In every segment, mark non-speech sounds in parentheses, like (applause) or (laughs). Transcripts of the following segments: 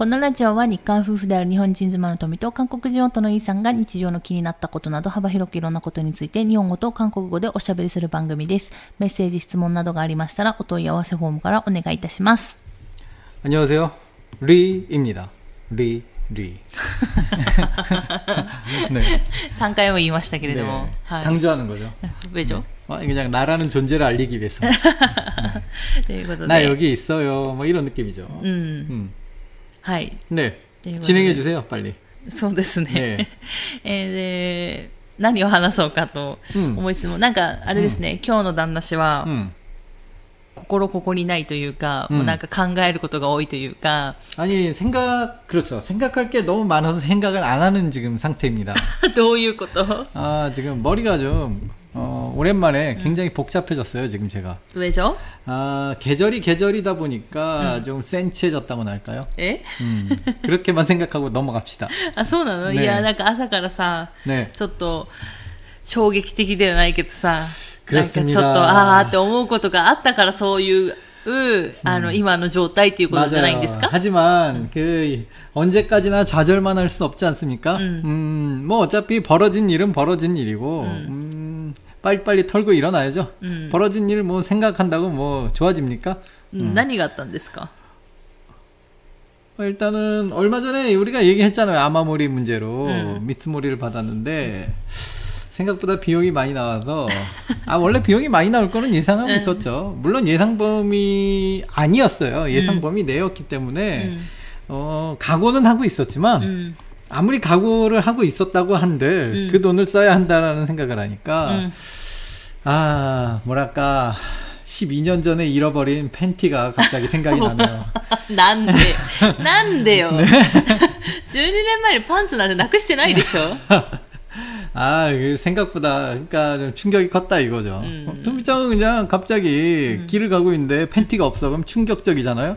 このラジオは日韓夫婦である日本人妻の富と韓国人夫のイーさんが日常の気になったことなど幅広くいろんなことについて日本語と韓国語でおしゃべりする番組です。メッセージ、質問などがありましたらお問い合わせフォームからお願いいたします。 안녕하세요. 리입니다. 리, 리. 네. 3回も言いましたけれども。 네. はい。 강조하는 거죠. 왜죠? 어, 그냥 나라는 존재를 알리기 위해서. (laughs) ということで。 나 여기 있어요. 뭐 이런 느낌이죠. うん。 음. はい。 네. ということで 진행해 주세요, 빨리. そうですね。ね(laughs) えーで、何を話そうかとうん思いつつも、なんか、あれですね、今日の旦那氏は、 음. 心ここにないというか、うんもうなんか考えることが多いというか、 아니, 생각, 그렇죠. 생각할 게 너무 많아서 생각을 안 하는 지금 상태입니다. (laughs) どういうこと 아, 지금 머리가 좀, 어, 오랜만에 굉장히 복잡해졌어요, 지금 제가. 上じょ 아, 계절이 계절이다 보니까 좀 센치해졌다고나 할까요? え 음, 그렇게만 생각하고 넘어갑시다. (laughs) あ、そうなの、ねいや、なんか朝からさ、 네. ちょっと、衝撃的ではないけどさ、なんかちょっ 그렇습니다 と、ああって思うことがあったからそういう、あの、今の状態っていうことじゃないんですか 하지만 그 언제까지나 좌절만 할 수는 없지 않습니까? 음, 뭐 어차피 벌어진 일은 벌어진 일이고, 음, 빨리빨리 털고 일어나야죠. 음. 벌어진 일 뭐 생각한다고 뭐 좋아집니까? 음. 음. 난이가 떴습니까? 어, 일단은 얼마 전에 우리가 얘기했잖아요. 아마모리 문제로 음. 미스모리를 받았는데 생각보다 비용이 많이 나와서 아 원래 비용이 많이 나올 거는 예상하고 네. 있었죠. 물론 예상 범위 아니었어요. 예상 범위 음. 내였기 때문에 음. 어 각오는 하고 있었지만 아무리 각오를 하고 있었다고 한들 음. 그 돈을 써야 한다라는 생각을 하니까 うん。 아 뭐랄까 12년 전에 잃어버린 팬티가 갑자기 생각이 (laughs) 나네요. (laughs) なんでなんでよ、12(laughs) 年前にパンツなんてなくしてないでしょ 아, 그 생각보다, 그러니까 좀 충격이 컸다 이거죠. 음. 어, 토미짱은 그냥 갑자기 길을 가고 있는데 팬티가 없어. 그럼 충격적이잖아요?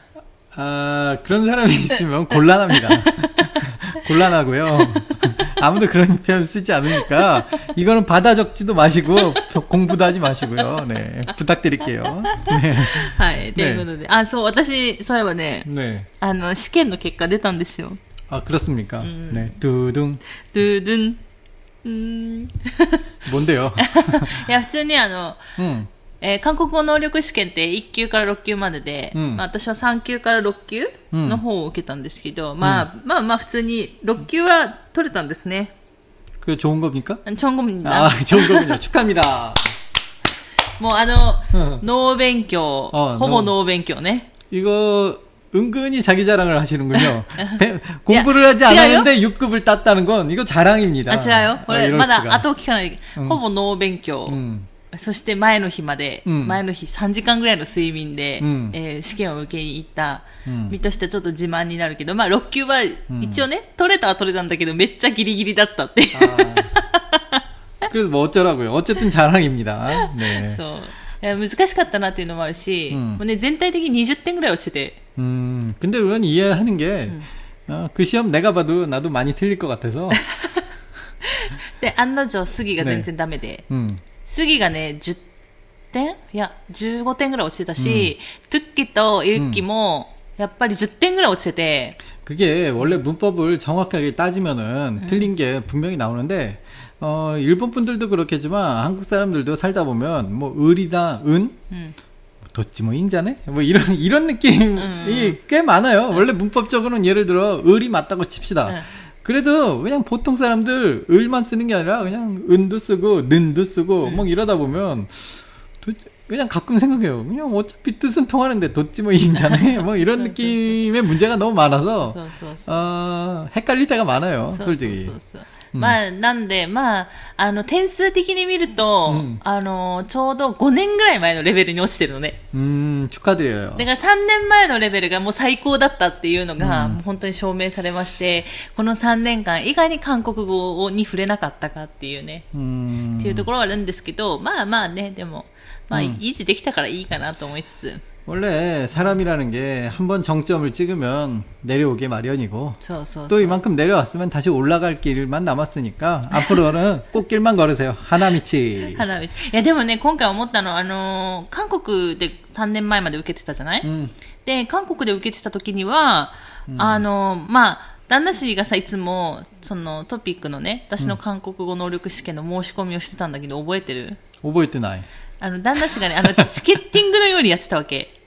아, 그런 사람이 있으면 곤란합니다. (laughs) 곤란하고요. 아무도 그런 표현 쓰지 않으니까 이거는 받아 적지도 마시고 공부도 하지 마시고요. 네, 부탁드릴게요. 네, はい。ということで。あ、そう、私、そういえばね、 네. あの、試験の結果出たんですよ。 아 그렇습니까? 네, 두둥 ドゥドゥン。うーん。 뭔데요? (laughs) いや、普通にあの、 음, えー韓国語能力試験って1級から6級までで、うんまあ、私は3級から6級うんの方を受けたんですけど、まあ、まあまあ普通に6級は取れたんですね。 그 좋은 겁니까? チョンゴミンだ。 아 좋은 거군요. (laughs) 축하합니다. もうあの、うん脳勉強、あほぼ脳勉強ね。 이거 은근히 자기 자랑을 하시는군요. 배- (laughs) 공부를 하지 야, 않았는데 6급을 땄다는 건 이거 자랑입니다. あ、違うよ。こ 아, れ、 이럴 まだ 수가. 後を聞かないで、うんほぼ脳勉強。 음, そして前の日まで、うん前の日3時間ぐらいの睡眠で、うんえー試験を受けに行ったうん身としてちょっと自慢になるけど、まあ6級は一応ね、取れたは取れたんだけど、めっちゃギリギリだったっていう。 (laughs) 아, 그래서 뭐 어쩌라고요. 어쨌든 자랑입니다. 네. そう。いや難しかったなっていうのもあるし、うんもうね、全体的に20点ぐらい落ちてて、 음, 근데 그건 이해하는 게, 어, 그 시험 내가 봐도 나도 많이 틀릴 것 같아서, (laughs) で、案の定、杉が全然ダメで、 음, 杉がね、10点いや、15点ぐらい落ちてたし、トゥッキとイルキも、やっぱり10点ぐらい落ちてて、 그게 원래 문법을 정확하게 따지면은 틀린 게 분명히 나오는데, 어, 일본 분들도 그렇겠지만, 한국 사람들도 살다 보면, 뭐, 을이다, 은? うん。 도찌 뭐 인자네? 뭐 이런, 이런 느낌이 꽤 많아요. 원래 문법적으로는 예를 들어, 을이 맞다고 칩시다. 그래도 그냥 보통 사람들 을만 쓰는 게 아니라 그냥 은도 쓰고 는도 쓰고 네. 막 이러다 보면 도대체 그냥 가끔 생각해요. 그냥 어차피 뜻은 통하는데 도찌뭐 인자네 (laughs) 뭐 이런 느낌의 문제가 너무 많아서 아 어, 헷갈릴 때가 많아요, 솔직히. そうそう まあ、なんで、まあ、あの、点数的に見ると、うんあの、ちょうど5年ぐらい前のレベルに落ちてるのね。 음, 축하드려요. だから3年前のレベルがもう最高だったっていうのが、もう本当に証明されまして、この3年間、いかに韓国語に触れなかったかっていうね、 음, っていうところはあるんですけど、まあまあね、でも、まあ、うん維持できたからいいかなと思いつつ、 원래 사람이라는 게 한 번 정점을 찍으면 내려오게 마련이고 そうそうそ 또 う。 이만큼 내려왔으면 다시 올라갈 길만 남았으니까 (laughs) 앞으로는 꽃길만 걸으세요. 하나미치. (laughs) 花火いや、でもね、今回思ったのは、あのー韓国で3年前まで受けてたじゃない、 음, で、韓国で受けてた時には、あの、まあ、旦那氏がさ、いつも、そのトピックのね、私の韓国語能力試験の申し込みをしてたんだけど、覚えてる 오버이트나이. あの、旦那氏がね、あの、チケッティングのようにやってたわけ。 (laughs)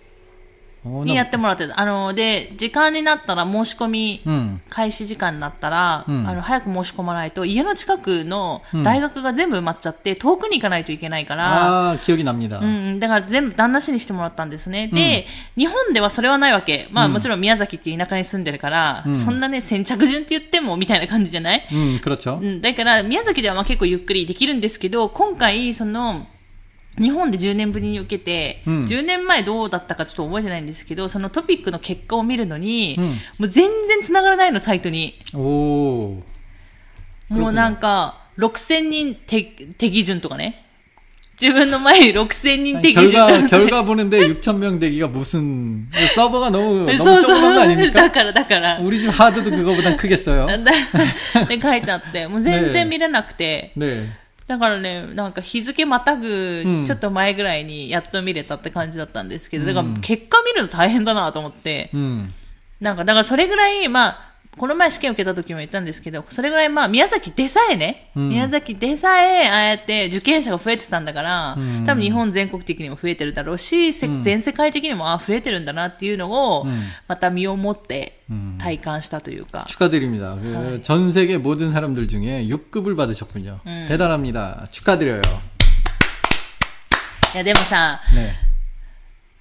어, にやってもらってた。あの、で、時間になったら申し込み、 음, 開始時間になったら、うんあの、早く申し込まないと、家の近くの大学が全部埋まっちゃって、遠くに行かないといけないから、 아, 기억이 납니다. うん、だから全部旦那氏にしてもらったんですね。で、日本ではそれはないわけ。まあ、もちろん宮崎っていう田舎に住んでるから、うんそんなね、先着順って言ってもみたいな感じじゃない 음, 그렇죠. うん、だから宮崎ではまあ結構ゆっくりできるんですけど、今回、その、 日本で10年ぶりに受けて、うん10年前どうだったかちょっと覚えてないんですけど、そのトピックの結果を見るのに、うんもう全然繋がらないの、サイトに。 오, もうなんか、6000人手手基準とかね。自分の前に6000人 아니, 手基準 결과, 결과 보는데 6,000명 되기가 무슨, 서버가 너무, そ 너무 う 조그만 거 そう。だ 아닙니까? (laughs) から、だから。 우리 집 하드도 그거보단 크겠어요. (laughs) だで書いてあって、もう全然見れなくて、 네. だからね、なんか日付またぐうん。ちょっと前ぐらいにやっと見れたって感じだったんですけど、うん。だから結果見るの大変だなと思って、 음, なんかだからそれぐらい、まあ、この前試験受けた時も言ったんですけど、それぐらいまあ宮崎でさえね、うん宮崎でさえああやって受験者が増えてたんだから、うん多分日本全国的にも増えてるだろうし、せうん全世界的にもああ増えてるんだなっていうのを、うんまた身をもってうん体感したというか、 축하드립니다. 그 아. 전 세계 모든 사람들 중에 6급을 받으셨군요. 음. 대단합니다. 축하드려요. いやでもさ、 네.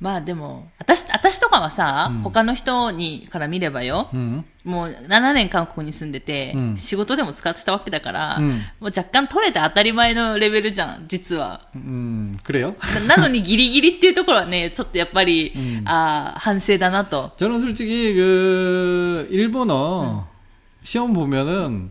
まあでも、私、私とかはさ、うん他の人にから見ればよ、 음. もう7年韓国に住んでて、うん仕事でも使ってたわけだから、うんもう若干取れて当たり前のレベルじゃん、実は。 음, 그래요? ななのにギリギリっていうところはね、ち(laughs) ょっとやっぱり、うんあー反省だなと。 저는 솔직히 그 일본어 시험 보면은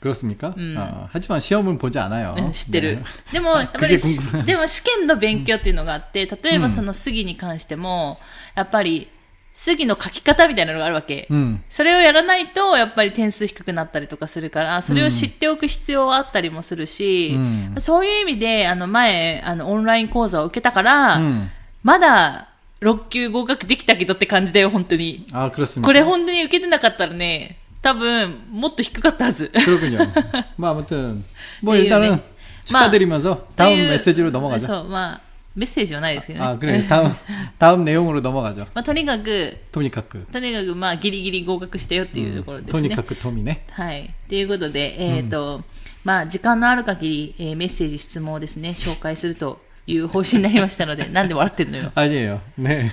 그렇습니까? 음. 어, 하지만 시험은 보지 않아요. うん知ってる 네. 。でも、やっぱりし 그게 궁금해 でも試験の勉強っていうのがあって、例えうんばその杉に関しても、やっぱり、杉の書き方みたいなのがあるわけ。 음. それをやらないと、やっぱり点数低くなったりとかするから、それを知っておく必要はあったりもするし、うんそういう意味で、あの、前、あの、オンライン講座を受けたから、 음. まだ、6級合格できたけどって感じだよ、本当に。 아 그렇습니까? これ本当に受けてなかったらね、多 多分もっと低かったはず。(laughs) まあ、もちろん。もう、일단 은、 ね、축 하、 メッセージ로넘어가 죠。 そ、まあ、メッセージはないですけどね。まあ、とにかく、とにかく、まあ、ギリギリ合格したよっていうところですね。とにかく、トね。はい。ということで、えっ、と、まあ、時間のある限り、えー、メッセージ、質問をですね、紹介すると。いう方針になりましたので、な(laughs) んで笑ってるのよ。 아니에요. 네.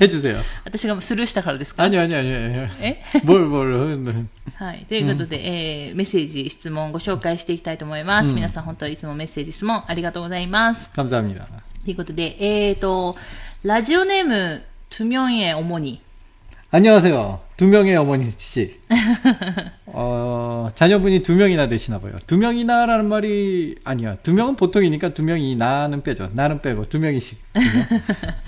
해주세요. 私がもうスルーしたからですか 아니요, 아니요, 아니요. え 뭘, 뭘, 네. はい。ということで、えーメッセージ、質問ご紹介していきたいと思います。うん皆さん本当いつもメッセージ、質問ありがとうございます。 감사합니다. ということで、えっ、と、ラジオネーム、トゥミョンエ主に。 안녕하세요. 두 명의 어머니 씨. (laughs) 어, 자녀분이 두 명이나 되시나 봐요. 두 명이나라는 말이 아니야. 두 명은 보통이니까 두 명이 나는 빼죠. 나는 빼고 두 명이씩.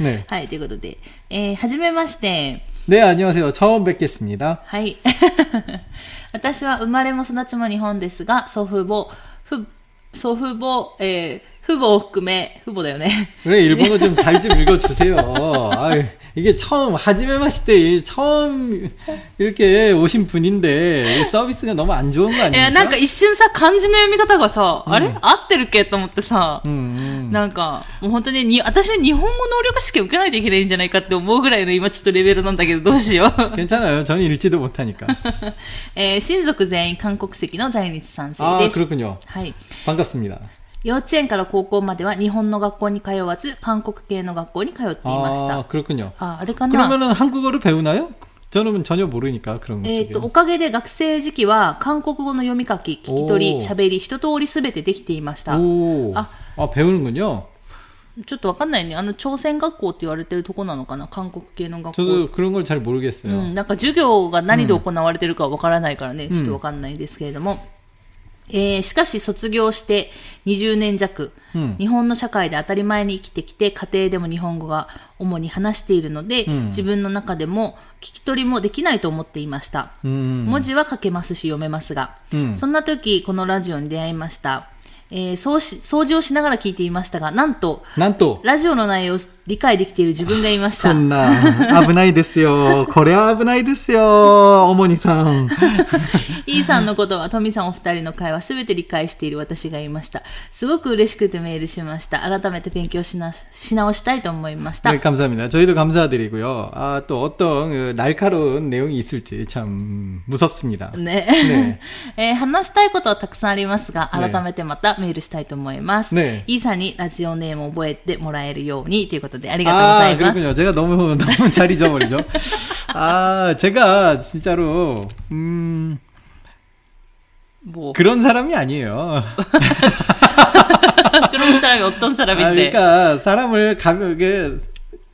네. (laughs) はい。ということで、えーはじめまして。 네, 안녕하세요. 처음 뵙겠습니다. はい。私は生まれも育ちも日本ですが、祖父母、ふ祖父母、えー (laughs) 父母を含め、父母だよね。 그래, 일본어 좀 잘 좀 읽어주세요. 아유, 이게 처음, 하지메 마시 때 처음 이렇게 오신 분인데 이 서비스가 너무 안 좋은 거 いや、 아닙니까? なんか一瞬さ、漢字の読み方がさ、あれ合ってるっけと思ってさ、 음, 음. なんか、もう本当にに、私は日本語能力試験受けないといけないんじゃないかって思うぐらいの今ちょっとレベルなんだけど、どうしよう。 괜찮아요. (laughs) 저는 읽지도 못하니까. えー親族全員韓国籍の在日3世 아 です。 그렇군요. はい。 반갑습니다. 幼稚園から高校までは日本の学校に通わず、韓国系の学校に通っていまし 아 た。 그렇군요. あ、あれかな 그러면은 한국어를 배우나요? 저는 전혀 모르니까 그런 것 えっ、 쪽에. と、おかげで学生時期は韓国語の読み書き、聞き取り、おー喋り、一通りすべてできていました。 오. 아. 아 배우는군요. ちょっとわかんないね。あの、朝鮮学校って言われてるとこなのかな韓国系の学校。 저도 그런 걸 잘 う 모르겠어요. ん、なんか授業が何で行われてるかわからないからね、ちょっとわかんないですけれども。 えーしかし卒業して20年弱、うん日本の社会で当たり前に生きてきて、家庭でも日本語が主に話しているので、ん自分の中でも聞き取りもできないと思っていました。 음. 文字は書けますし読めますが、うんそんな時、このラジオに出会いました。えーそうし掃除をしながら聞いていましたが、なんと、 난 또. ラジオの内容を理解できている自分がいました。 손나 아브나이 됐어요. 거래 아브나이 됐어요. 어머니 상. イーさんのことは、トミさんお二人の会話すべて理解している私がいました。すごく嬉しくてメールしました。改めて勉強しなし直したいと思いました。 네, 감사합니다. 저희도 감사드리고요. 아, 또 어떤 그 날카로운 내용이 있을지 참 무섭습니다. ね。ね(laughs) えー話したいことはたくさんありますが、ね改めてまた メールしたいと思います。ねイーさんにラジオネームを覚えてもらえるようにということでありがとうござ 아, います。 그렇군요. 제가 너무, (laughs) 너무 잘 잊어버리죠. 아, 제가 진짜로, 음, もう、 그런 사람이 아니에요. (laughs) クロムサラミ、オットンサラミ 아, って。 그러니까 사람을 가볍게,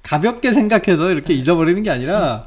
가볍게 생각해서 이렇게 잊어버리는 게 아니라,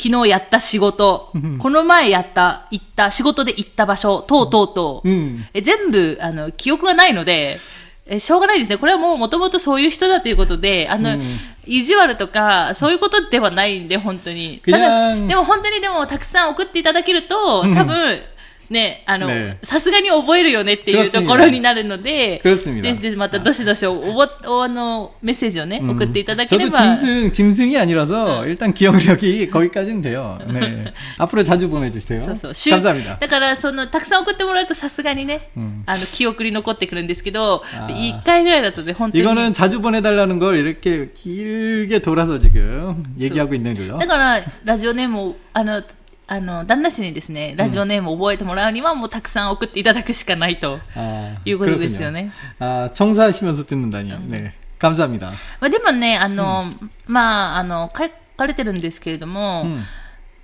昨日やった仕事、この前やった、行った、仕事で行った場所、とうと、うん、え全部、あの、記憶がないので、えしょうがないですね。これはもうもともとそういう人だということで、あの、うん、意地悪とか、そういうことではないんで、本当に。ただ、でも本当にでもたくさん送っていただけると、多分、ね、あの、さすがに覚えるよねっていうところになるので、ですですまたどしどしおぼあのメッセージをね、送っていただければ。저도짐승짐승이아니라서일단기억력이거기까지는돼요 네. 앞으로자주보내주세요そうそう。감사합니 다。 だ。からそのたくさん送ってもらうとさすがにね、あの記憶に残ってくるんですけど、一回ぐらいだとね、本当に。이거는자주보내달라는걸이렇게길게돌아서지금얘기하고있는거 죠? だからラジオネームあのあの、旦那氏にですね、ラジオネームを覚えてもらうには、もうたくさん送っていただくしかないと 아, いうことです 그렇군요. よね。 아, 청소하시면서 듣는다니. 네. 감사합니다. まあ、でもね、あの、まあ、あの、書かれてるんですけれども、 음.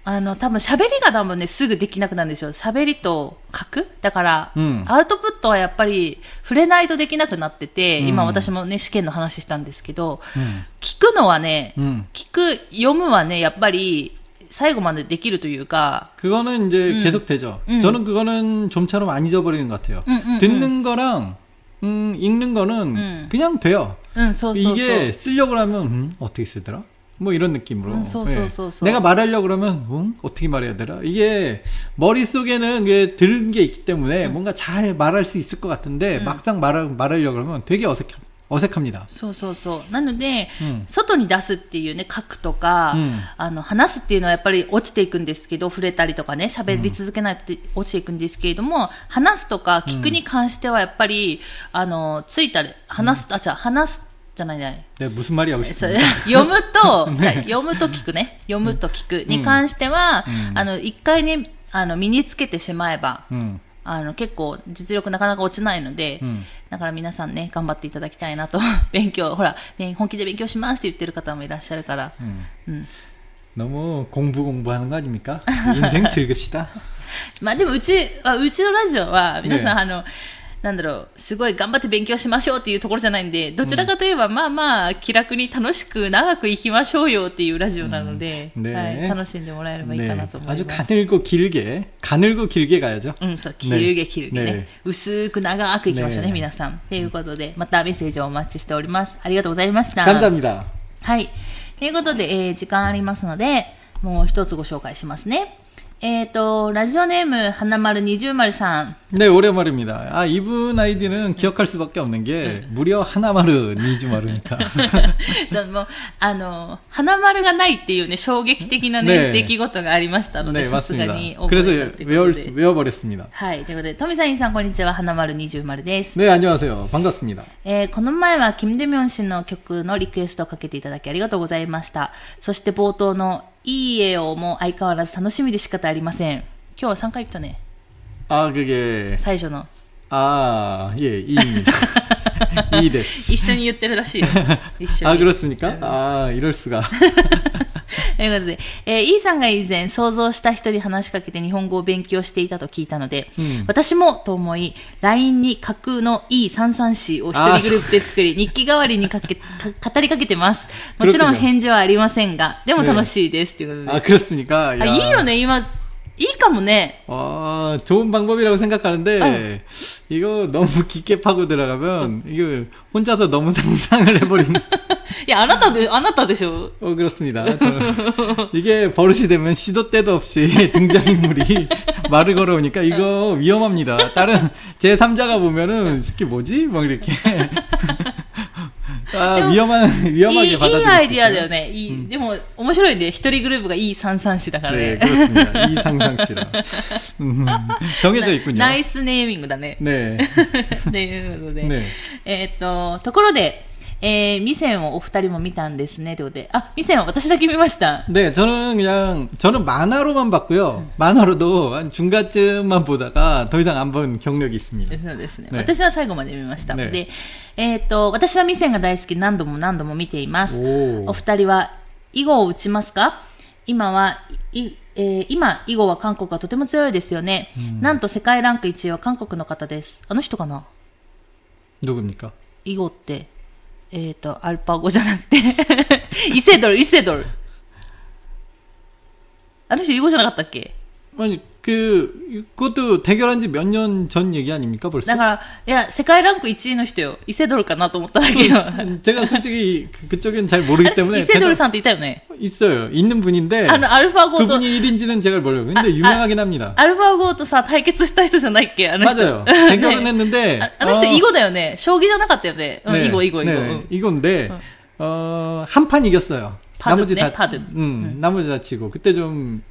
あの、多分喋りが多分ね、すぐできなくなるんですよ。喋りと書くだから、うんアウトプットはやっぱり触れないとできなくなってて、うん今私もね、試験の話したんですけど、 음. 聞くのはね、 음. 聞く、読むはね、やっぱり 最後までできるというか、 그거는 이제 계속 되죠. 음. 저는 그거는 좀처럼 안 잊어버리는 것 같아요. 음, 음, 듣는 거랑 음, 읽는 거는 음. 그냥 돼요. うん、そうそうそう。 이게 쓰려고 하면 음, 어떻게 쓰더라? 뭐 이런 느낌으로. 음, 소, 소, 소, 소. 내가 말하려고 그러면 음, 어떻게 말해야 되나? 이게 머릿속에는 이게 들은 게 있기 때문에 뭔가 잘 말할 수 있을 것 같은데 막상 말하, 말하려고 그러면 되게 어색 어색합니다. そうそうそう。なので、うん外に出すっていうね、書くとか、うんあの、話すっていうのはやっぱり落ちていくんですけど、触れたりとかね、喋り続けないと落ちていくんですけれども、話すとか聞くに関してはやっぱり、あの、ついたり、話す、あ、じゃ話す、じゃないね。 내가 무슨 말이 하고 そう 싶습니까? 読むと、(laughs) ねさ読むと聞くね。読むと聞くに関しては、うんあの、一回ね、あの、身につけてしまえば、 음. あの、結構実力なかなか落ちないので、うんだから皆さんね、頑張っていただきたいなと。(laughs) 勉強、ほら、勉本気で勉強しますって言ってる方もいらっしゃるから。 음. うん。 너무 공부 공부하는 거 아닙니까? (laughs) 인생 즐깁시다. (laughs) まあでもうち、あうちのラジオは、皆さん、ねあの、 なんだろう、すごい頑張って勉強しましょうっていうところじゃないんで、どちらかといえば、まあまあ、気楽に楽しく長く生きましょうよっていうラジオなので、うんねはい、楽しんでもらえればいいかな 네. と思い 아주 ます。 가늘고 길게 가늘고 길게 가야죠. うん、そう、切るげ切るげねね薄く長くいきましょうね、ね皆さん。ということで、またメッセージをお待ちしております。ありがとうございました。 감사합니다. はい。ということで、えー時間ありますので、もう一つご紹介しますね。 えっ、と、ラジオネーム、花丸二重丸さん。 네, 오랜만입니다. 아, 이분 아이디는 기억할 수밖에 없는 게 무려 하나마르 니즈마르니까. (laughs) そのあの、花丸がないっていうね、衝撃的なね、ね出来事がありましたので、 네, さすが 맞습니다. に覚え 그래서 たという 외워, ことで。 외워버렸습니다. はい。ということで、富さんさん、こんにちは。花丸二重丸です。 네, 안녕하세요. 반갑습니다. えーこの前は、キム・デミョン氏の曲のリクエストをかけていただきありがとうございました。そして冒頭の、 いい絵をもう相変わらず楽しみで仕方ありません。今日は3回言ったね。あ、げげ。最初の。ああ、いえ、いい。(laughs) いいです。一緒に言ってるらしいよ。一緒に。あ、グロスにかああ、いろいろすが。(laughs) ということで、えー、E さんが以前想像した人に話しかけて日本語を勉強していたと聞いたので、うん、私もと思い、LINE に架空の E33 氏を一人グループで作り、日記代わりにかけ (laughs) か、語りかけてます。もちろん返事はありませんが、でも楽しいです。ということで。あ、그렇습니 까。 あ、いいよね、今。이까문에 아 좋은 방법이라고 생각하는데 아 유. 이거 너무 깊게 파고 들어가면 이거 혼자서 너무 상상을 해버리는 야, 안 왔다, 안 왔다 되죠. 어, 그렇습니다. 이게 버릇이 되면 시도 때도 없이 (laughs) 등장인물이 (laughs) 말을 걸어오니까 이거 위험합니다. 다른, 제 3자가 보면은, 특히 뭐지? 막 이렇게.あ위험한、위험하게받아들이いいアイディアだよね。いい、でも、面白いね。一人グループがいい三三詞だからね。ね、그렇습니 다。 いい三三詞だ。정해져있군요。ナイスネーミングだね。ねということで。えっと、ところで、 えー、ミセンをお二人も見たんですね。ということで。あ、ミセンは私だけ見ました。 네, 저는 그냥 저는 만화로만 봤고요. 만화로도 한 중간쯤만 보다가 더 이상 안 본 경력이 있습니다. そうですね。ね私は最後まで見ました。ねで、えーっと、私はミセンが大好き何度も何度も見ています。おーお二人は囲碁を打ちますか今は、いえー今、囲碁は韓国がとても強いですよね。なんと世界ランク1位は韓国の方です。あの人かな 누굽니까? 囲碁って、 えっ、と、アルパゴじゃなくて、(laughs) イセドル、イセドル。あの人英語じゃなかったっけ？マジ 그 그것도 대결한 지 몇 년 전 얘기 아닙니까 だ 벌써? から、いや、世界ランク1位の人よ。イセドルかなと思っただけよ。 (laughs) 제가 솔직히 그- 그쪽엔 잘 あ 모르기 れ 때문에 イセドル 대답- さんっていたよね。 있어요. 있는 분인데 あの、アルファゴと、 그분이 1인지는 제가 모르고 근데 아, 유명하긴 합니다. アルファゴとさ、対決した人じゃないっけあの人。 맞아요. (laughs) 대결은 ね 했는데 ああの人、 어, 囲碁だよね。将棋じゃなかったよね。うん、 네, 囲碁、囲碁、囲碁。 네, うん 이건데 어, 한 판 이겼어요. 파드, 나머지 네, 다 파드. 음, 나머지 다 치고 그때 좀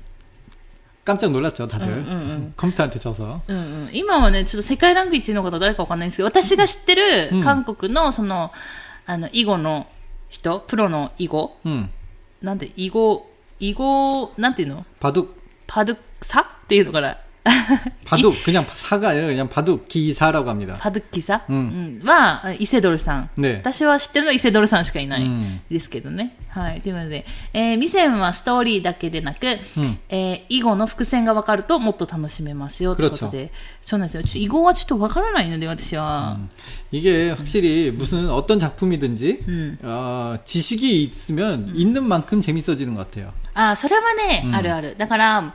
깜짝 놀랐죠, 다들. うんうん 컴퓨터한테 져서. うんうん、今はね、ちょっと世界ランク1位の方誰かわかんないんですけど、私が知ってるうん韓国のその、あの、囲碁の人、プロの囲碁 음. なんで、囲碁、囲碁、なんていうの 바둑 パドゥサっていうのかな (laughs) 바둑 그냥 사가 아니라 그냥 바둑 기사라고 합니다. パドゥキサ、うんうんは、イセドルさん。 네. 私は知ってるのはイセドルさんしかいないうんですけどね。はい。というので、えー、ミセンはストーリーだけでなく、うんえー囲碁の伏線が分かるともっと楽しめますよということで。そうなんですよ。ちょ囲碁はちょっと分からないので、私は。 이게 확실히 무슨 어떤 작품이든지 음. 어, 지식이 있으면 있는 만큼 재밌어지는 것 같아요. あ、それはね、うんあるある。だから、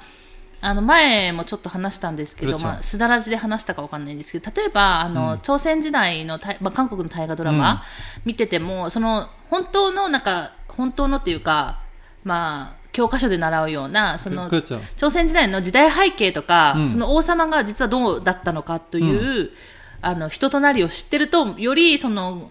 あの前もちょっと話したんですけど、まあ、すだらじで話したかわかんないんですけど例えばあの、うん、朝鮮時代の、まあ、韓国の大河ドラマ、見ててもその本当のなんか本当のっていうか、まあ、教科書で習うようなその朝鮮時代の時代背景とか、うん、その王様が実はどうだったのかという、あの人となりを知ってるとよりその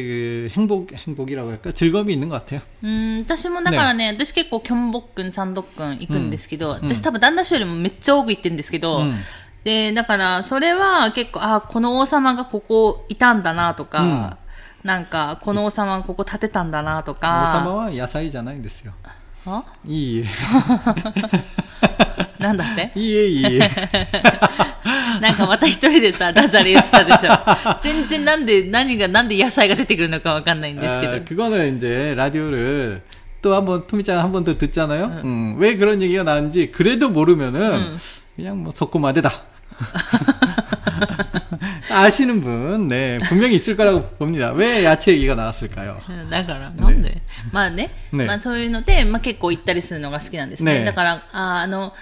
그 행복 행복이라고 할까 즐거움이 있는 것 같아요. うん私もだからね、私結構キョンボックン、チャンドックン行くんですけど、私多分旦那氏よりもめっちゃ多く行ってるんですけど、うんで、だからそれは結構、あ、この王様がここいたんだなとか、なんか、この王様はここ建てたんだなとか、 오사마와 야사이じゃないんですよ。あいいえ。 (laughs) (laughs) なんだっていいえ、いいえ。 なんかまた一人でさ、ダジャレ言ってたでしょ。全然なんで、何が、なんで野菜が出てくるのかわかんないんですけど。 아, 그거는 이제 라디오를 또 한번 토미짱 한 번 더 듣잖아요. 음, 왜 그런 얘기가 나는지 그래도 모르면은 그냥 뭐 속고마대다. 아시는 분, 네, 분명히 있을 거라고 봅니다. 왜 야채 얘기가 나왔을까요? うんだから、なんで、まあね、ねまあそういうので、まあ結構行ったりするのが好きなんですね。ねだから、ああの、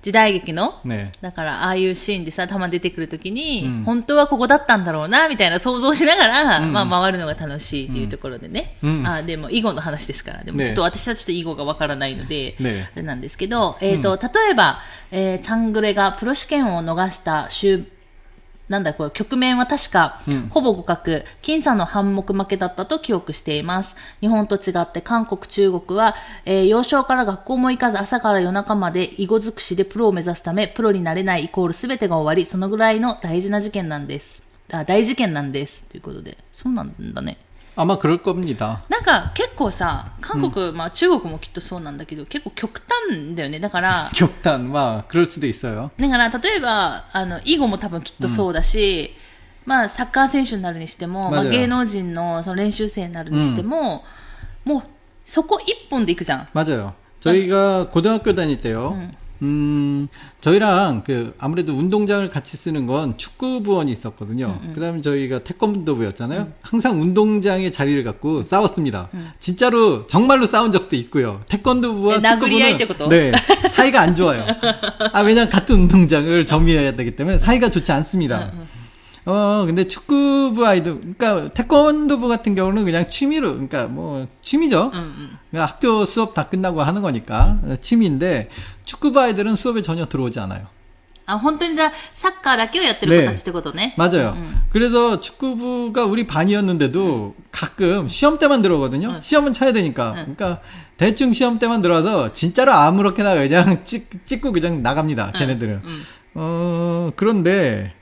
時代劇の、 네. だから、ああいうシーンでさ、たま出てくるときに、うん。本当はここだったんだろうな、みたいな想像しながら、うん。まあ回るのが楽しいっていうところでね。うん。あでも、囲碁の話ですから。でも、ね。ちょっと私はちょっと囲碁がわからないので、ね。なんですけど、えっ、と、例えば、えーチャングレがプロ試験を逃した終なんだこれ、局面は確か、うんほぼ互角、僅差の半目負けだったと記憶しています。日本と違って韓国、中国は、えー幼少から学校も行かず朝から夜中まで囲碁尽くしでプロを目指すため、プロになれないイコール全てが終わり、そのぐらいの大事な事件なんです。あ、大事件なんです。ということで。そうなんだね。아마 그럴 겁니다. なんか結構さ、韓国、まあ中国もきっとそうなんだけど、結構極端だよね。だから、 極端, 막 (laughs) 그럴 수도 있어요. だから、例えば、あの、囲碁も多分きっとそうだし、まあ、サッカー選手になるにしても、まあ、 맞아요 芸能人のその練習生になるにしても、もう、そこ一本で行くじゃん。 맞아요. 저희가 고등학교 다닐 때요. 음, 저희랑 그 아무래도 운동장을 같이 쓰는 건 축구부원이 있었거든요. 그다음에 저희가 태권도부였잖아요. 항상 운동장에 자리를 갖고 싸웠습니다. 진짜로 정말로 싸운 적도 있고요. 태권도부와 네, 축구부는. 네 사이가 안 좋아요. 아 왜냐면 같은 운동장을 점유해야 되기 때문에 사이가 좋지 않습니다. 어, 근데 축구부 아이들, 그러니까 태권도부 같은 경우는 그냥 취미로, 그러니까 뭐 취미죠. うんうん。 그러니까 학교 수업 다 끝나고 하는 거니까 취미인데 축구부 아이들은 수업에 전혀 들어오지 않아요. あ、本当にだ、サッカーだけをやってる子たちってことね。 맞아요. 음. 그래서 축구부가 우리 반이었는데도 가끔 시험 때만 들어오거든요. 응. 시험은 쳐야 되니까. 응. 그러니까 대충 시험 때만 들어와서 진짜로 아무렇게나 그냥 찍, 찍고 그냥 나갑니다. 걔네들은. うん。 어, 그런데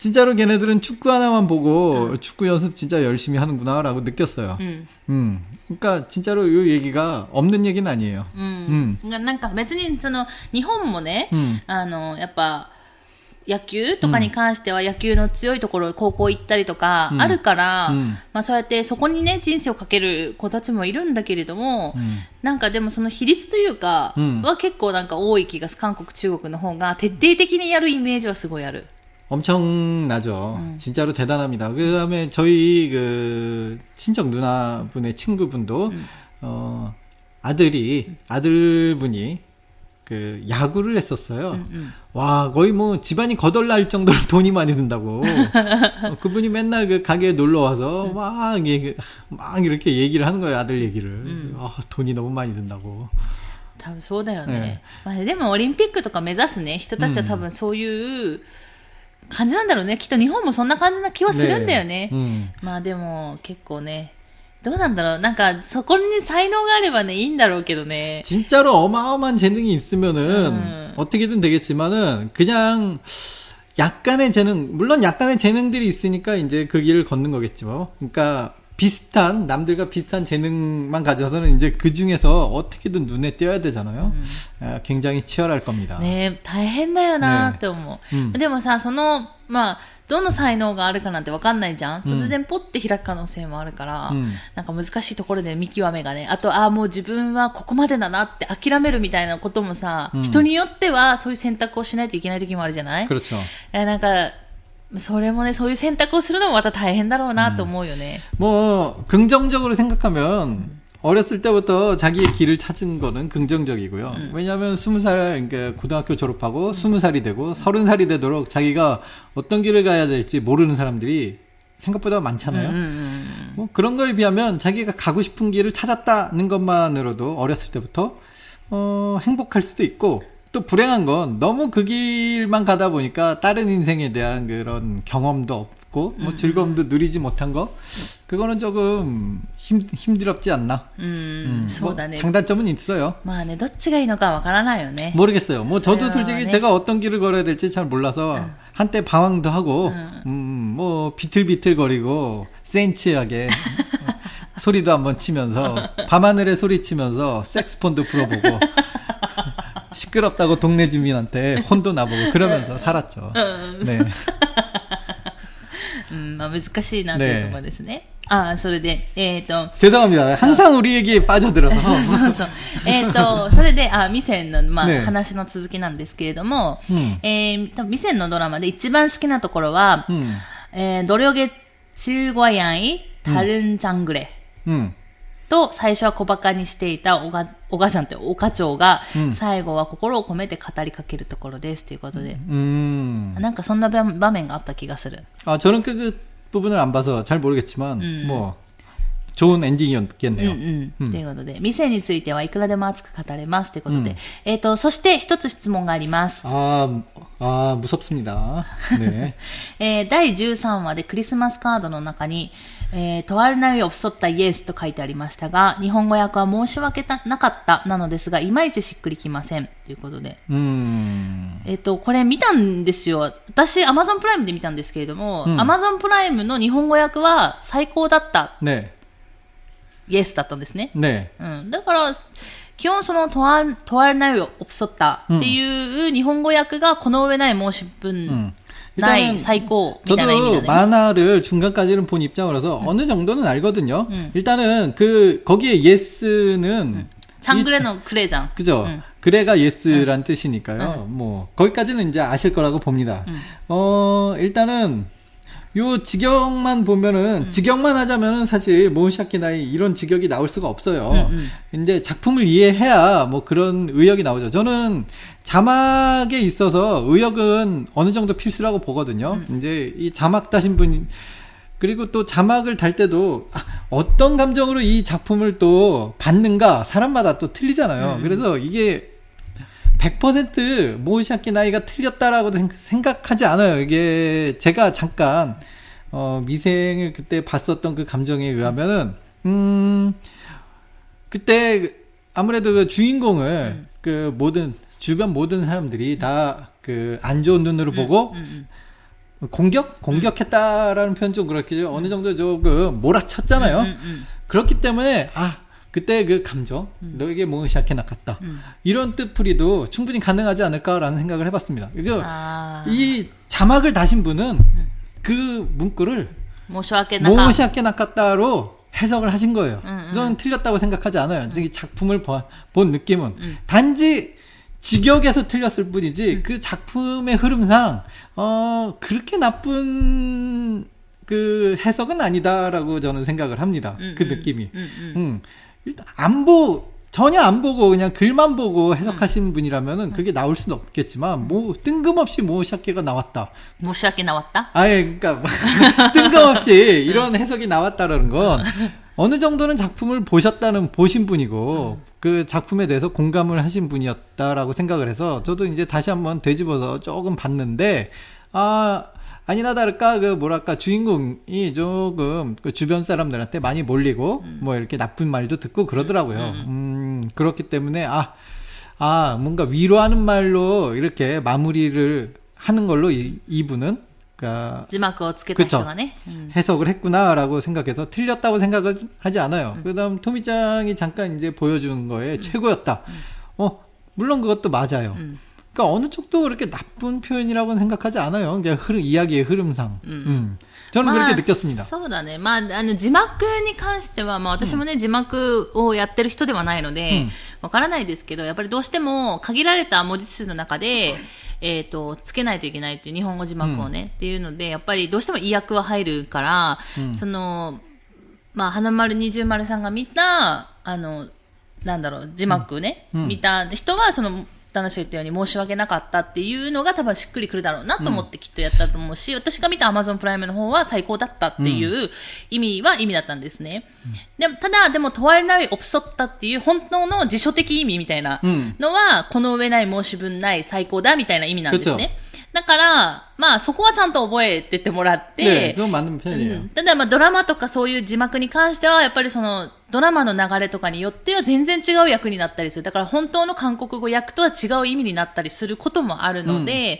진짜로 걔네들은 축구 하나만 보고 축구 연습 진짜 열심히 하는구나라고 느꼈어요. うん。 음. 그러니까 진짜로 이 얘기가 없는 얘기는 아니에요. うん。がなんか別に、その、日本もね、 음. あの、やっぱ、野球とかに関しては野球の強いところ、高校行ったりとかうんあるから、うんまあそうやってそこにね、人生をかける子たちもいるんだけれども、 음. なんかでもその比率というか、うんは結構なんか多い気がす韓国、中国の方が徹底的にやるイメージはすごいある。 엄청나죠. 진짜로 대단합니다. 그 다음에 저희 그 친척 누나분의 친구분도 어 아들이 아들분이 그 야구를 했었어요. うんうん。 와 거의 뭐 집안이 거덜날 정도로 돈이 많이 든다고. (laughs) 어, 그분이 맨날 그 가게에 놀러 와서 막 얘기 막 이렇게 얘기를 하는 거예요 아들 얘기를. 아, 돈이 너무 많이 든다고. 多分そうだよえね。まあ、でもオリンピックとか目指すね、人たちは多分そういう 感じなんだろうね。きっと日本もそんな感じな気はするんだよね。 음. まあでも結構ね、どうなんだろう。なんかそこに才能があればね、いいんだろうけどね。 진짜로 어마어마한 재능이 있으면은 음. 어떻게든 되겠지만은 그냥 약간의 재능 물론 약간의 재능들이 있으니까 이제 그 길을 걷는 거겠지 뭐. 그러니까 비슷한 남들과 비슷한 재능만 가져서는 이제 그 중에서 어떻게든 눈에 띄어야 되잖아요. 아, 굉장히 치열할 겁니다. ね大変だよなって思う。うんでもさ、その、まあ、どの才能があるかなんてわかんないじゃん。うん突然ポッて開く可能性もあるから、うんなんか難しいところで見極めがね。あと、ああ、もう自分はここまでだなって諦めるみたいなこともさ、うん人によってはそういう選択をしないといけない時もあるじゃない 그렇죠. えなんか、 それもね、そういう選択をするのもまた大変だろうなと思うよね。 뭐 긍정적으로 생각하면 어렸을 때부터 자기의 길을 찾은 거는 긍정적이고요. 왜냐하면 스무 살 그러니까 고등학교 졸업하고 스무 살이 되고 서른 살이 되도록 자기가 어떤 길을 가야 될지 모르는 사람들이 생각보다 うんうん 많잖아요. うん 뭐 그런 거에 비하면 자기가 가고 싶은 길을 찾았다는 것만으로도 어렸을 때부터 어, 행복할 수도 있고 또 불행한 건 너무 그 길만 가다 보니까 다른 인생에 대한 그런 경험도 없고 뭐 즐거움도 누리지 못한 거 그거는 조금 힘, 힘들었지 않나. うん。 음, そうだね。 뭐 장단점은 있어요. まあね、どっちがいいのかわからないよね。 모르겠어요. 뭐 저도 글쎄요, 솔직히 네. 제가 어떤 길을 걸어야 될지 잘 몰라서 응. 한때 방황도 하고 응. 음, 뭐 비틀비틀거리고 센치하게 어, (laughs) 소리도 한번 치면서 밤하늘에 소리 치면서 색스폰도 불어보고 (laughs) 시끄럽다고 동네 주민한테 혼도 나보고 그러면서 살았죠. うん、 네. (laughs) うん、まあ難しいなというところですね。ああ、それで、えっ、と、 죄송합니다. 항상 우리 얘기에 빠져들어서. そうそうそう。えっと、それで、あ、ミセンの、まあ、ね話の続きなんですけれども、うんえー、多分ミセンのドラマで一番好きなところは、 음, えー、노력의질과양이다른장그래 음, と、最初は小馬鹿にしていたおが、 おがちゃんってお課長が、うん最後は心を込めて語りかけるところですということで、 음. なんかそんな場場面があった気がする。 아, 저는 그, 그 부분을 안 봐서 잘 모르겠지만, 음. 뭐, 좋은 うん 엔딩이었겠네요. うん。うんということで、店についてはいくらでも熱く語れますということで、うんえっ、と、そして一つ質問があります。 아, 아, 무섭습니다. 네. (laughs) えー第13話でクリスマスカードの中に、 えー、とある波を競ったイエスと書いてありましたが、日本語訳は申し訳なかったなのですが、いまいちしっくりきません。ということで。えっ、ー、と、これ見たんですよ。私、アマゾンプライムで見たんですけれども、アマゾンプライムの日本語訳は最高だった。ねイエスだったんですね。ねうん。だから、基本その問わとあるないを競ったっていう日本語訳がこの上ない申し分 일단은 사이코 저도 만화를 중간까지는 본 입장으로서 응. 음. 어느 정도는 알거든요. 응. 일단은 그 거기에 예스는 음. 장그레노 이, 그레장. 그죠. 그래가 예스란 뜻이니까요. 뭐 거기까지는 이제 아실 거라고 봅니다. 어 일단은 요 직역만 보면은 직역만 하자면은 사실 모샤키 나이 이런 직역이 나올 수가 없어요. 음, 근데 작품을 이해해야 뭐 그런 의역이 나오죠. 저는 자막에 있어서 의역은 어느 정도 필수라고 보거든요. 이제 이 자막 따신 분 그리고 또 자막을 달 때도 아, 어떤 감정으로 이 작품을 또 받는가 사람마다 또 틀리잖아요. 그래서 이게 100% 모시아키 나이가 틀렸다라고 생각하지 않아요. 이게 제가 잠깐 어, 미생을 그때 봤었던 그 감정에 의하면은 음 그때 아무래도 그 주인공을 음. 그 모든 주변 모든 사람들이 다그 안 좋은 눈으로 음, 보고 음, 음. 공격 공격했다라는 표현 좀 그렇게 어느 음. 정도 조금 몰아쳤잖아요. 그렇기 때문에 아 그때 그 감정 음. 너에게 몸을 시작해 나갔다 음. 이런 뜻풀이도 충분히 가능하지 않을까라는 생각을 해봤습니다. 이거 아. 이 자막을 다신 분은 음. 그 문구를 몸을 시작해 나갔다로 해석을 하신 거예요. 음, 음. 저는 틀렸다고 생각하지 않아요. 음. 작품을 보, 본 느낌은 단지 직역에서 틀렸을 뿐이지 음. 그 작품의 흐름상 어 그렇게 나쁜 그 해석은 아니다라고 저는 생각을 합니다. 음, 그 느낌이. 음, 일단 안 보, 전혀 안 보고 그냥 글만 보고 해석하시는 음. 분이라면은 음. 그게 나올 수는 없겠지만 음. 뭐 뜬금없이 모샤케가 나왔다. 모샤케 나왔다? 아예 그러니까 (laughs) 뜬금없이 이런 음. 해석이 나왔다라는 건 어느 정도는 작품을 보셨다는 보신 분이고 그 작품에 대해서 공감을 하신 분이었다라고 생각을 해서 저도 이제 다시 한번 되짚어서 조금 봤는데 아 아니나 다를까 그 뭐랄까 주인공이 조금 그 주변 사람들한테 많이 몰리고 음. 뭐 이렇게 나쁜 말도 듣고 그러더라고요. 음, 음 그렇기 때문에 아, 아 뭔가 위로하는 말로 이렇게 마무리를 하는 걸로 이, 이분은 그러니까 그쵸. 해석을 했구나라고 생각해서 틀렸다고 생각을 하지 않아요. 음. 그다음 토미짱이 잠깐 이제 보여준 거에 음. 최고였다. 어 물론 그것도 맞아요. 음. 그러니까 어느 쪽도 그렇게 나쁜 표현이라고는 생각하지 않아요. 그냥 흐름, 이야기의 흐름상. 음. 저는 그렇게 느꼈습니다. そうだね。まあ、あの、字幕に関しては、まあ私もね、字幕をやってる人ではないので、わからないですけど、やっぱりどうしても限られた文字数の中で、えっ、と、つけないといけないっていう日本語字幕をね、っていうので、やっぱりどうしても意訳は入るから、その、まあ、花丸二重丸さんが見た、あの、なんだろう、字幕ね、うん見た人は、その、 旦那氏が言ったように申し訳なかったっていうのが多分しっくりくるだろうなと思ってきっとやったと思うし、私が見た Amazon プライムの方は最高だったっていう意味は意味だったんですね。でもただ、でも、問われないオプソッタっていう本当の辞書的意味みたいなうん。のは、この上ない申し分ない最高だみたいな意味なんですね。だから、まあそこはちゃんと覚えてってもらって、ね、うん、ただまあドラマとかそういう字幕に関しては、やっぱりそのドラマの流れとかによっては全然違う役になったりする。だから本当の韓国語役とは違う意味になったりすることもあるので、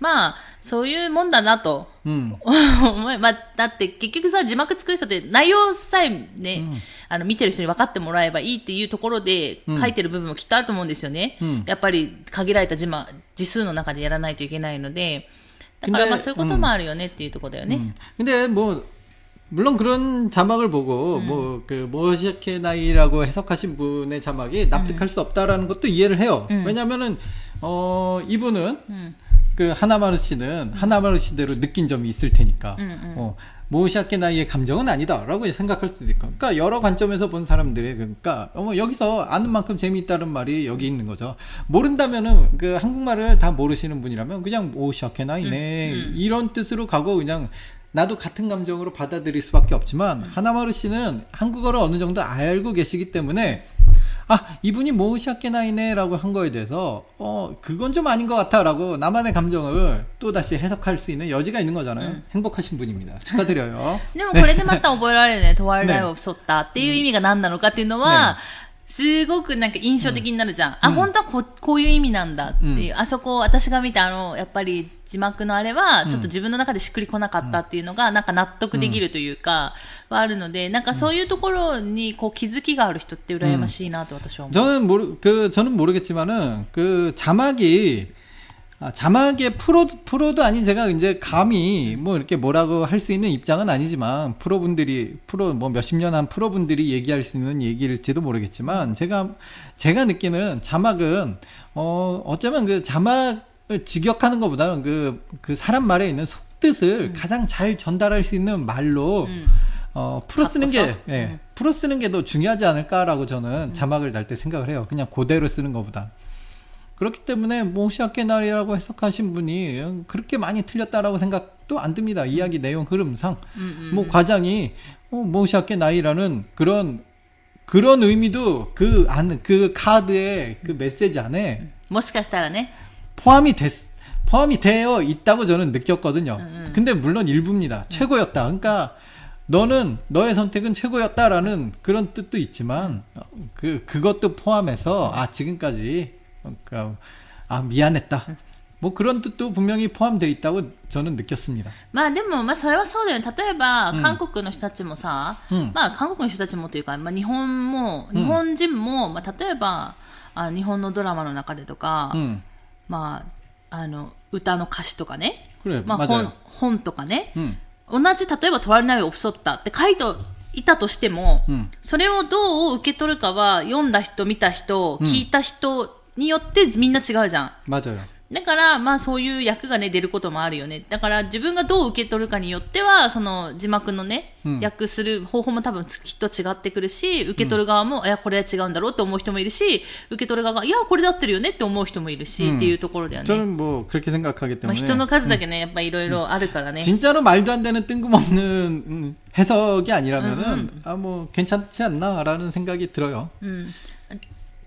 うん、まあそういうもんだなと。うん、(laughs) まあだって結局さ、字幕作る人って内容さえね、うん。あの、見てる人に分かってもらえばいいっていうところで書いてる部分もきっとあると思うんですよね。うんやっぱり限られた字,、ま、字数の中でやらないといけないので、だからまあ 근데 そういうこともあるよねっていうところだよね。 음. 근데 뭐 물론 그런 자막을 보고 뭐 그 모시케 나이라고 해석하신 분의 자막이 납득할 수 없다라는 것도 이해를 해요. 왜냐면은 어 이분은 음. 그 하나마루 씨는 하나마루 씨대로 느낀 점이 있을 테니까. 음, 어 모시아케 나이의 감정은 아니다라고 생각할 수도 있고. 그러니까 여러 관점에서 본 사람들이 그러니까 어머 여기서 아는 만큼 재미있다는 말이 여기 있는 거죠. 모른다면은 그 한국말을 다 모르시는 분이라면 그냥 모시아케 나이네. 음, 이런 뜻으로 가고 그냥 나도 같은 감정으로 받아들일 수밖에 없지만 음. 하나마루 씨는 한국어를 어느 정도 알고 계시기 때문에 아 이분이 모시아케 나이네라고 한 거에 대해서 어 그건 좀 아닌 것 같아라고 나만의 감정을 또 다시 해석할 수 있는 여지가 있는 거잖아요. 행복하신 분입니다. 축하드려요. (laughs) でもこれでまた覚えられるね、トワイライを襲ったっていう意味が何なのかっていうのは、 すごくなんか印象的になるじゃん。あ、本当はここういう意味なんだっていう、あそこ私が見たあの、やっぱり字幕のあれは、ちょっと自分の中でしっくりこなかったっていうのが、なんか納得できるというか、はあるので、なんかそういうところにこう気づきがある人って羨ましいなと私は思う。 저는 모르 그 저는 모르겠지만은 그 자막이 아, 자막의 프로 프로도 아닌 제가 이제 감히 뭐 이렇게 뭐라고 할 수 있는 입장은 아니지만 프로분들이 프로 뭐 몇십 년 한 프로분들이 얘기할 수 있는 얘기일지도 모르겠지만 제가 제가 느끼는 자막은 어 어쩌면 그 자막을 직역하는 것보다는 그 그 사람 말에 있는 속뜻을 가장 잘 전달할 수 있는 말로 음. 어, 풀어 쓰는 게? 예, 음. 풀어 쓰는 게 더 중요하지 않을까라고 저는 자막을 달때 생각을 해요. 그냥 그대로 쓰는 것보다. 그렇기 때문에 뭐 시학계 날이라고 해석하신 분이 그렇게 많이 틀렸다라고 생각도 안 듭니다. 음. 이야기 내용 흐름상 음, 음. 뭐 과장이 어, 뭐 모시학계 나이라는 그런 그런 의미도 그 안그 그 카드에 그 메시지 안에 모시카스타라네 포함이 됐 포함이 되어 있다고 저는 느꼈거든요. 음, 음. 근데 물론 일부입니다. 음. 최고였다. 그러니까 너는 너의 선택은 최고였다라는 그런 뜻도 있지만 그 그것도 포함해서 아 지금까지 그러니까 아 미안했다. 뭐 그런 뜻도 분명히 포함되어 있다고 저는 느꼈습니다. まあでも、まあそれはそうだよね。例えば、韓国の人たちもさ、うんまあ韓国の人たちもというか、まあ日本も、日本人も、まあ例えば、あ日本のドラマの中でとか、 음, まあ、あの、歌の歌詞とかね、 그래 まあ 맞아요. 本、本とかね、 음, 同じ、例えば、トワルナイを襲ったって書いていたとしても、うんそれをどう受け取るかは、読んだ人、見た人、聞いた人 によってみんな違うじゃん。 맞아요. だから、まあそういう役がね、出ることもあるよね。だから自分がどう受け取るかによっては、その字幕のね、うん訳する方法も多分つきっと違ってくるし、受け取る側も、いや、これは違うんだろうって思う人もいるし、受け取る側が、いや、これで合ってるよねって思う人もいるし、うんっていうところだよね。 저는 뭐 그렇게 생각하기 まあ 때문에 人の数だけね、やっぱいろいろあるからね。 진짜로 말도 안 되는 뜬금없는 음, 해석이 아니라면은 아 뭐 괜찮지 않나라는 생각이 들어요. うん。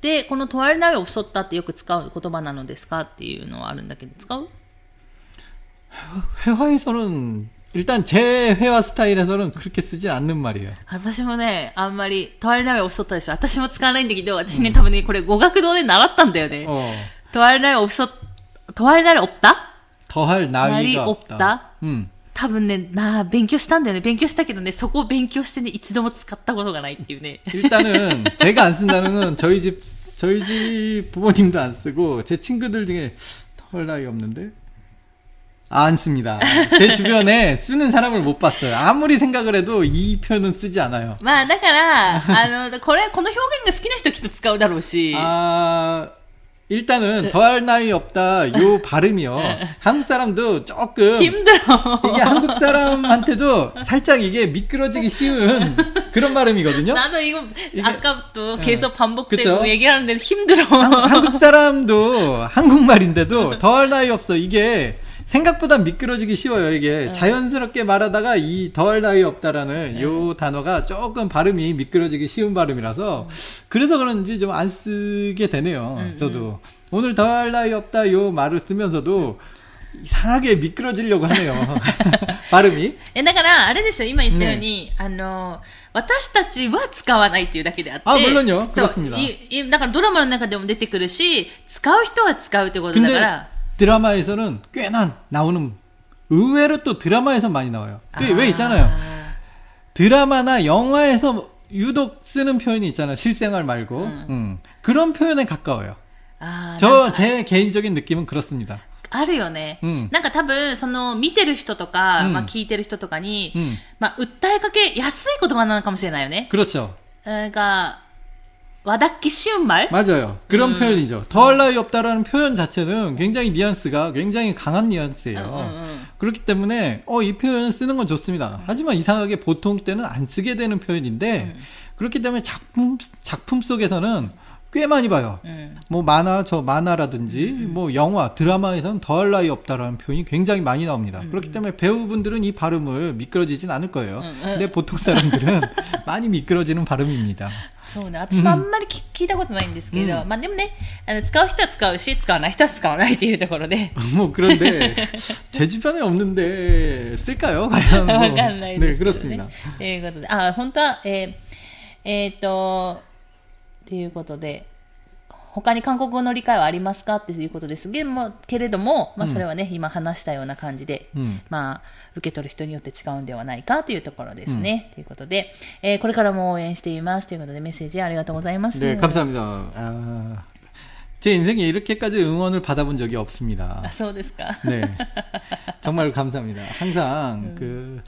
で、このトワルナイを襲ったってよく使う言葉なのですかっていうのはあるんだけど、使う 회화에서는 일단 제 회화 스타일에서는 그렇게 쓰진 않는 말이에요. 私もね、あんまり、トワルナイを襲ったでしょ。私も使わないんだけど、私ね、多分ね、これ語学堂で習ったんだよね。 어, トワルナイを襲っ、トワルナイを追った 더할 나위가 날이 없다. 없다? 음. 多分ね、なあ、勉強したんだよね。勉強したけどね、そこを勉強してね、一度も使ったことがないっていうね。 일단은 (laughs) 제가 안 쓴다는 건 저희 집 저희 집 부모님도 안 쓰고 제 친구들 중에 더할 나위 없는데 아, 안 씁니다. 제 주변에 쓰는 사람을 못 봤어요. 아무리 생각을 해도 이 표현은 쓰지 않아요. まあ、だから、あ(laughs) の、(laughs) これ、この表現が好きな人きっと使うだろうし。 아, 일단은 더할 나위 없다 요 (laughs) 발음이요. 한국 사람도 조금 힘들어. 이게 한국 사람한테도 살짝 이게 미끄러지기 쉬운 (laughs) 그런 발음이거든요. 나도 이거 아까부터 계속 그쵸? 반복되고 얘기하는데 힘들어. 한- 한국 사람도 (laughs) 한국말인데도 더할 나위 없어 이게 생각보다 미끄러지기 쉬워요 이게 자연스럽게 말하다가 이 더할 나위 없다라는 요 단어가 조금 발음이 미끄러지기 쉬운 발음이라서 그래서 그런지 좀 안 쓰게 되네요 저도 오늘 더할 나위 없다 요 말을 쓰면서도 이상하게 미끄러지려고 하네요 (laughs) (laughs) 발음이 え、だから、あれですよ、今言ったように、あの、私たちは使わないっていうだけであって。あ물론요 そう 그렇습니다 いいだからドラマの中でも出てくるし、使う人は使うってことだか 근데 ら。 드라마에서는 꽤나 나오는 의외로 또 드라마에서 많이 나와요. 그 왜 있잖아요. あ 드라마나 영화에서 유독 쓰는 표현이 있잖아. 실생활 말고. 음. 음. 그런 표현에 가까워요. あーなん 저 か 제 개인적인 느낌은 그렇습니다. あるよね。うんなんか多分、その、見てる人とか、うんまあ聞いてる人とかに、 음. まあ訴えかけやすい言葉なのかもしれないよね。 그렇죠. な 와닿기 쉬운 말? 맞아요. 그런 음. 표현이죠. 더할 나위 없다라는 표현 자체는 굉장히 뉘앙스가 굉장히 강한 뉘앙스예요. 음, 음, 음. 그렇기 때문에 어, 이 표현 쓰는 건 좋습니다. 음. 하지만 이상하게 보통 때는 안 쓰게 되는 표현인데 음. 그렇기 때문에 작품 작품 속에서는 꽤 많이 봐요. 뭐 만화 저 만화라든지 뭐 영화 드라마에서는 더할 나위 없다라는 표현이 굉장히 많이 나옵니다. 그렇기 때문에 배우분들은 이 발음을 미끄러지진 않을 거예요. 근데 보통 사람들은 (laughs) 많이 미끄러지는 발음입니다. そうね。私もあんまり聞聞いたことないんですけど、まあでもね、あの使う人は使うし、使わない人は使わないっていうところで。 (laughs) 뭐 그런데 제 주변에 없는데 쓸까요? 과연? 뭐. わかんないで 네 すけどね。 그렇습니다. ということで、あ、本当は、えーえーっと、ということで、 他に韓国語の理解はありますかっていうことですけども、けれども、まあそれはね、今話したような感じで、 음. まあ、受け取る人によって違うんではないかというところですね。ということで、えーこれからも応援していますということでメッセージありがとうございます。 네 감사합니다. 아, 제 인생에 이렇게까지 응원을 받아본 적이 없습니다. あ、そうですか。 네 (laughs) 정말 감사합니다. 항상 그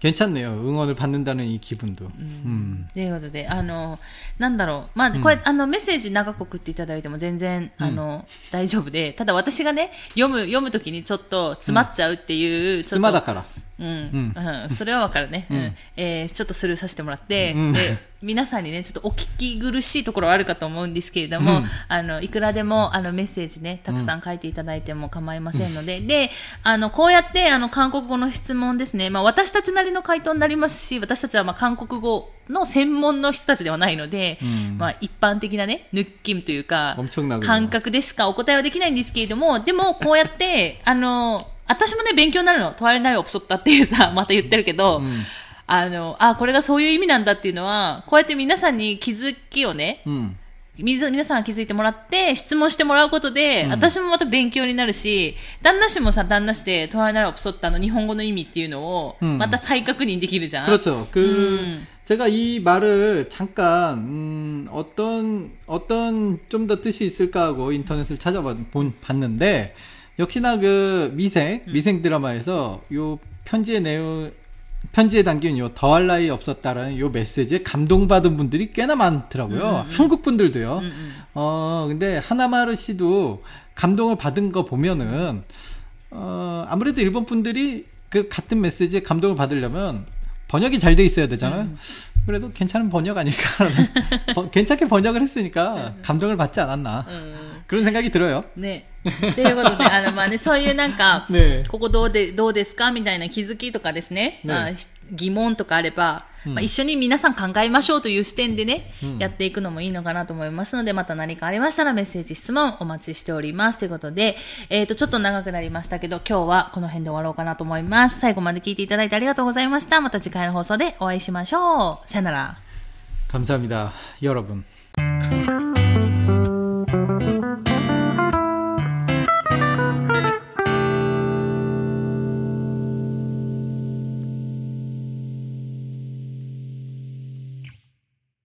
괜찮네요. 응원을 받는다는 이 기분도. 음. ということで、あの、なんだろう。まあ、これ、あの、メッセージ長く送っていただいても全然、あの、大丈夫で、ただ私がね、読む、読むときにちょっと詰まっちゃうっていう、ちょっと、 스마다카라. うん、それはわかるね、うん。えー、ちょっとスルーさせてもらって、うん、で皆さんにねちょっとお聞き苦しいところあるかと思うんですけれども、うん、あのいくらでもあのメッセージねたくさん書いていただいても構いませんので、であのこうやってあの韓国語の質問ですね、まあ、私たちなりの回答になりますし私たちはまあ韓国語の専門の人たちではないので、まあ、一般的なね、ぬっきんというか、感覚でしかお答えはできないんですけれども、でもこうやって、あの、私もね、勉強になるの。トワイライオプソッタっていうさ、また言ってるけど、んあの、あ、これがそういう意味なんだっていうのは、こうやって皆さんに気づきをね、 음. みず皆さんが気づいてもらって、質問してもらうことで、私もまた勉強になるし、旦那氏もさ、旦那氏で、トワイライオプソッタの日本語の意味っていうのを、うんまた再確認できるじゃん。 그렇죠. 그 음. 제가 이 말을 잠깐 음, 어떤 어떤 좀 더 뜻이 있을까 하고 인터넷을 찾아봐 본 봤는데 역시나 그 미생 미생 드라마에서 요 편지의 내용 편지에 담긴 요 더할 나위 없었다라는 요 메시지에 감동받은 분들이 꽤나 많더라고요. 한국 분들도요. 어 근데 하나마루 씨도 감동을 받은 거 보면은 어 아무래도 일본 분들이 그 같은 메시지에 감동을 받으려면 번역이 잘 돼 있어야 되잖아요. 그래도 괜찮은 번역 아닐까? (laughs) 번- 괜찮게 번역을 했으니까 감동을 받지 않았나? うん。 그런 생각이 들어요. ね。ということで、あの、まあね、そういうなんか、ねここどうで、どうですかみたいな気づきとかですね。ねまあ、ひ疑問とかあれば、まあ、一緒に皆さん考えましょうという視点でね、やっていくのもいいのかなと思いますので、また何かありましたらメッセージ、質問お待ちしております。ということで、えっ、と、ちょっと長くなりましたけど、今日はこの辺で終わろうかなと思います。最後まで聞いていただいてありがとうございました。また次回の放送でお会いしましょう。さよなら。 감사합니다, 여러분.